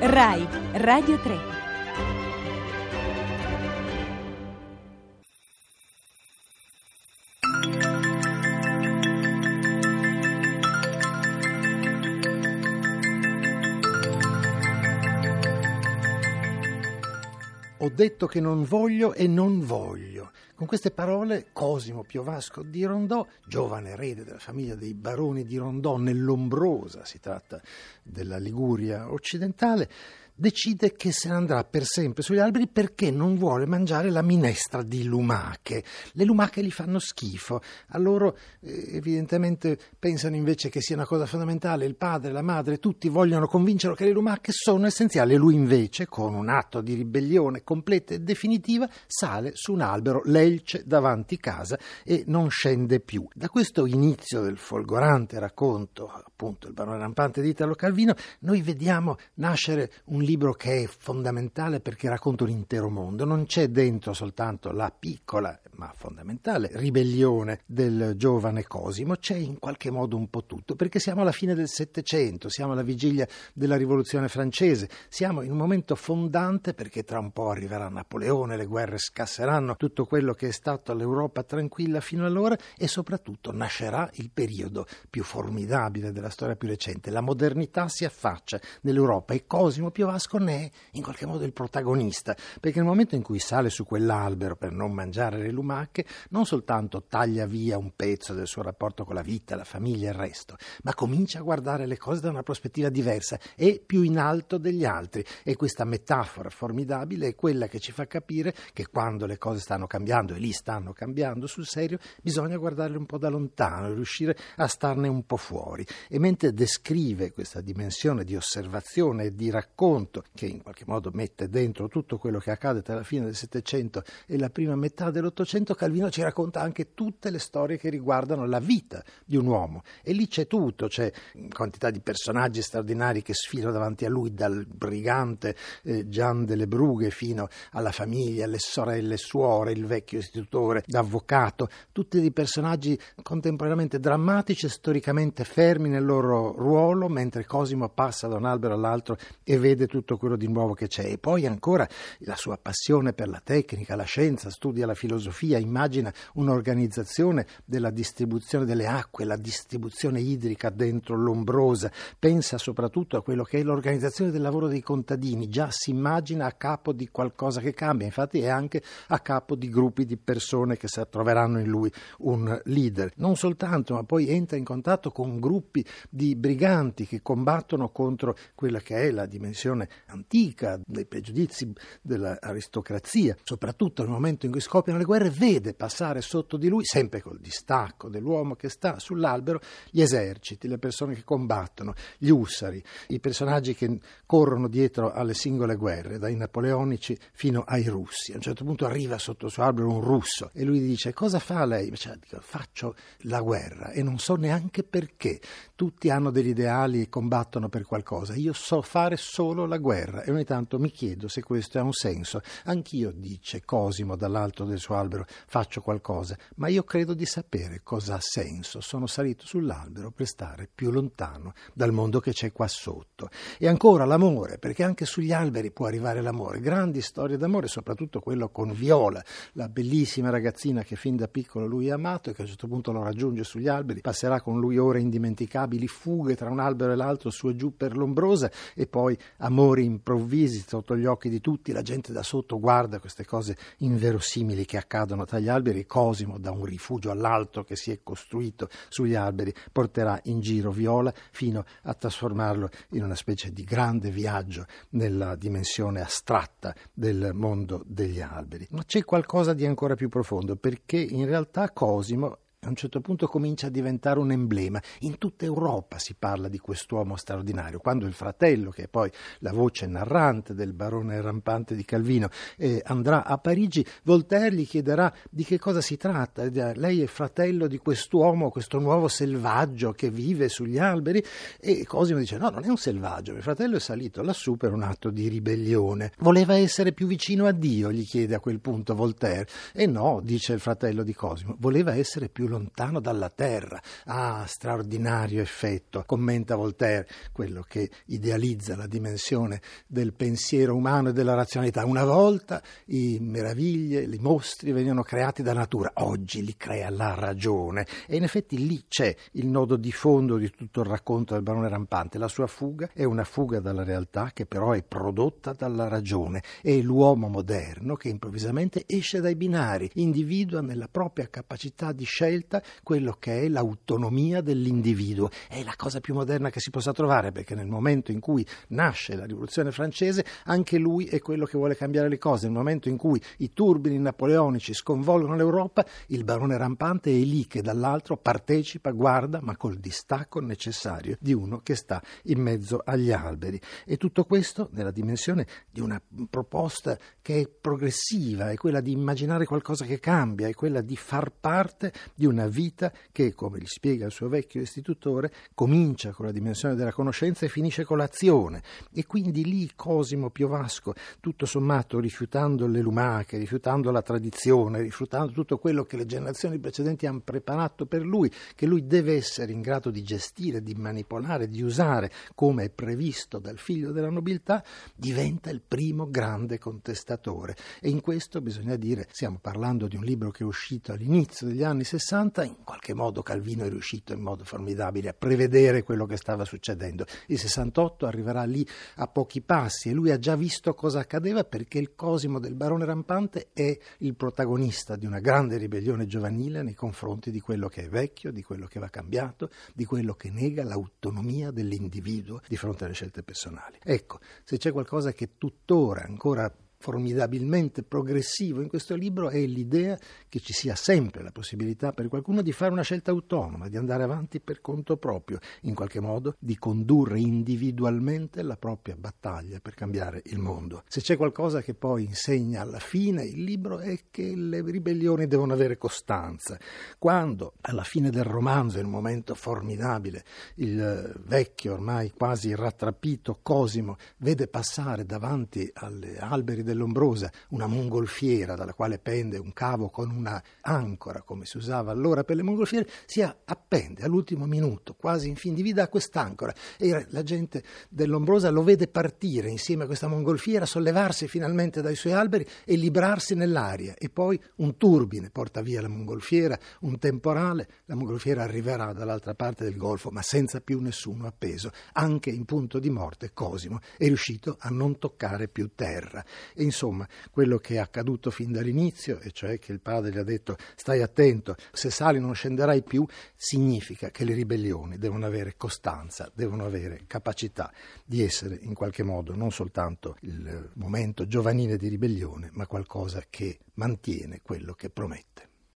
RAI Radio 3 Ho detto che non voglio e non voglio. Con queste parole Cosimo Piovasco di Rondò, giovane erede della famiglia dei baroni di Rondò nell'Ombrosa, si tratta della Liguria occidentale, decide che se ne andrà per sempre sugli alberi perché non vuole mangiare la minestra di lumache. Le lumache gli fanno schifo. A loro eh, evidentemente pensano invece che sia una cosa fondamentale. Il padre, la madre, tutti vogliono convincerlo che le lumache sono essenziali lui invece, con un atto di ribellione completa e definitiva, sale su un albero, l'elce davanti casa e non scende più. Da questo inizio del folgorante racconto, appunto, il barone rampante di Italo Calvino, noi vediamo nascere un libro che è fondamentale perché racconta un intero mondo, non c'è dentro soltanto la piccola ma fondamentale ribellione del giovane Cosimo, c'è in qualche modo un po' tutto, perché siamo alla fine del Settecento, siamo alla vigilia della rivoluzione francese, siamo in un momento fondante perché tra un po' arriverà Napoleone, le guerre scasseranno, tutto quello che è stato l'Europa tranquilla fino allora e soprattutto nascerà il periodo più formidabile della storia più recente, la modernità si affaccia nell'Europa e Cosimo Piovani Vasco ne è in qualche modo il protagonista, perché nel momento in cui sale su quell'albero per non mangiare le lumache, non soltanto taglia via un pezzo del suo rapporto con la vita, la famiglia e il resto, ma comincia a guardare le cose da una prospettiva diversa e più in alto degli altri. E questa metafora formidabile è quella che ci fa capire che quando le cose stanno cambiando, e lì stanno cambiando sul serio, bisogna guardarle un po' da lontano riuscire a starne un po' fuori. E mentre descrive questa dimensione di osservazione e di racconto, racconto che in qualche modo mette dentro tutto quello che accade tra la fine del Settecento e la prima metà dell'Ottocento, Calvino ci racconta anche tutte le storie che riguardano la vita di un uomo. E lì c'è tutto, c'è quantità di personaggi straordinari che sfilano davanti a lui, dal brigante eh, Gian delle Brughe fino alla famiglia, le sorelle, suore, il vecchio istitutore, l'avvocato, tutti dei personaggi contemporaneamente drammatici e storicamente fermi nel loro ruolo, mentre Cosimo passa da un albero all'altro e vede tutto tutto quello di nuovo che c'è. E poi ancora la sua passione per la tecnica, la scienza, studia la filosofia, immagina un'organizzazione della distribuzione delle acque, la distribuzione idrica dentro l'ombrosa, pensa soprattutto a quello che è l'organizzazione del lavoro dei contadini, già si immagina a capo di qualcosa che cambia, infatti è anche a capo di gruppi di persone che troveranno in lui un leader. Non soltanto, ma poi entra in contatto con gruppi di briganti che combattono contro quella che è la dimensione antica, dei pregiudizi dell'aristocrazia, soprattutto nel momento in cui scoppiano le guerre, vede passare sotto di lui, sempre col distacco dell'uomo che sta sull'albero, gli eserciti, le persone che combattono, gli ussari, i personaggi che corrono dietro alle singole guerre, dai napoleonici fino ai russi. A un certo punto arriva sotto il suo albero un russo e lui dice cosa fa lei? Cioè, dico, faccio la guerra e non so neanche perché. Tutti hanno degli ideali e combattono per qualcosa. Io so fare solo la la guerra e ogni tanto mi chiedo se questo ha un senso. Anch'io, dice Cosimo dall'alto del suo albero, faccio qualcosa, ma io credo di sapere cosa ha senso. Sono salito sull'albero per stare più lontano dal mondo che c'è qua sotto. E ancora l'amore, perché anche sugli alberi può arrivare l'amore. Grandi storie d'amore, soprattutto quello con Viola, la bellissima ragazzina che fin da piccolo lui ha amato e che a un certo punto lo raggiunge sugli alberi, passerà con lui ore indimenticabili, fughe tra un albero e l'altro su e giù per l'ombrosa e poi amore rumori improvvisi sotto gli occhi di tutti, la gente da sotto guarda queste cose inverosimili che accadono tra gli alberi Cosimo da un rifugio all'altro che si è costruito sugli alberi porterà in giro Viola fino a trasformarlo in una specie di grande viaggio nella dimensione astratta del mondo degli alberi. Ma c'è qualcosa di ancora più profondo perché in realtà Cosimo a un certo punto comincia a diventare un emblema. In tutta Europa si parla di quest'uomo straordinario. Quando il fratello, che è poi la voce narrante del barone rampante di Calvino, eh, andrà a Parigi, Voltaire gli chiederà di che cosa si tratta. Lei è fratello di quest'uomo, questo nuovo selvaggio che vive sugli alberi e Cosimo dice no, non è un selvaggio, mio fratello è salito lassù per un atto di ribellione. Voleva essere più vicino a Dio, gli chiede a quel punto Voltaire. E no, dice il fratello di Cosimo, voleva essere più lontano lontano dalla terra. Ah, straordinario effetto, commenta Voltaire, quello che idealizza la dimensione del pensiero umano e della razionalità. Una volta i meraviglie, i mostri venivano creati da natura, oggi li crea la ragione e in effetti lì c'è il nodo di fondo di tutto il racconto del barone rampante. La sua fuga è una fuga dalla realtà che però è prodotta dalla ragione. È l'uomo moderno che improvvisamente esce dai binari, individua nella propria capacità di scelta quello che è l'autonomia dell'individuo. È la cosa più moderna che si possa trovare perché nel momento in cui nasce la rivoluzione francese anche lui è quello che vuole cambiare le cose. Nel momento in cui i turbini napoleonici sconvolgono l'Europa, il barone rampante è lì che dall'altro partecipa, guarda, ma col distacco necessario di uno che sta in mezzo agli alberi. E tutto questo nella dimensione di una proposta che è progressiva, è quella di immaginare qualcosa che cambia, è quella di far parte di una vita che, come gli spiega il suo vecchio istitutore, comincia con la dimensione della conoscenza e finisce con l'azione. E quindi lì Cosimo Piovasco, tutto sommato rifiutando le lumache, rifiutando la tradizione, rifiutando tutto quello che le generazioni precedenti hanno preparato per lui, che lui deve essere in grado di gestire, di manipolare, di usare come è previsto dal figlio della nobiltà, diventa il primo grande contestatore. E in questo bisogna dire, stiamo parlando di un libro che è uscito all'inizio degli anni 60, in qualche modo Calvino è riuscito in modo formidabile a prevedere quello che stava succedendo. Il 68 arriverà lì a pochi passi e lui ha già visto cosa accadeva perché il Cosimo del barone rampante è il protagonista di una grande ribellione giovanile nei confronti di quello che è vecchio, di quello che va cambiato, di quello che nega l'autonomia dell'individuo di fronte alle scelte personali. Ecco, se c'è qualcosa che tuttora ancora formidabilmente progressivo in questo libro è l'idea che ci sia sempre la possibilità per qualcuno di fare una scelta autonoma, di andare avanti per conto proprio, in qualche modo di condurre individualmente la propria battaglia per cambiare il mondo. Se c'è qualcosa che poi insegna alla fine il libro è che le ribellioni devono avere costanza. Quando alla fine del romanzo, in un momento formidabile, il vecchio, ormai quasi rattrapito Cosimo vede passare davanti agli alberi del dell'Ombrosa, una mongolfiera dalla quale pende un cavo con una ancora, come si usava allora per le mongolfiere, si appende all'ultimo minuto, quasi in fin di vita, a quest'ancora. E la gente dell'Ombrosa lo vede partire insieme a questa mongolfiera, sollevarsi finalmente dai suoi alberi e librarsi nell'aria. E poi un turbine porta via la mongolfiera, un temporale, la mongolfiera arriverà dall'altra parte del golfo ma senza più nessuno appeso, anche in punto di morte Cosimo è riuscito a non toccare più terra. E insomma, quello che è accaduto fin dall'inizio, e cioè che il padre gli ha detto stai attento, se sali non scenderai più, significa che le ribellioni devono avere costanza, devono avere capacità di essere in qualche modo non soltanto il momento giovanile di ribellione, ma qualcosa che mantiene quello che promette.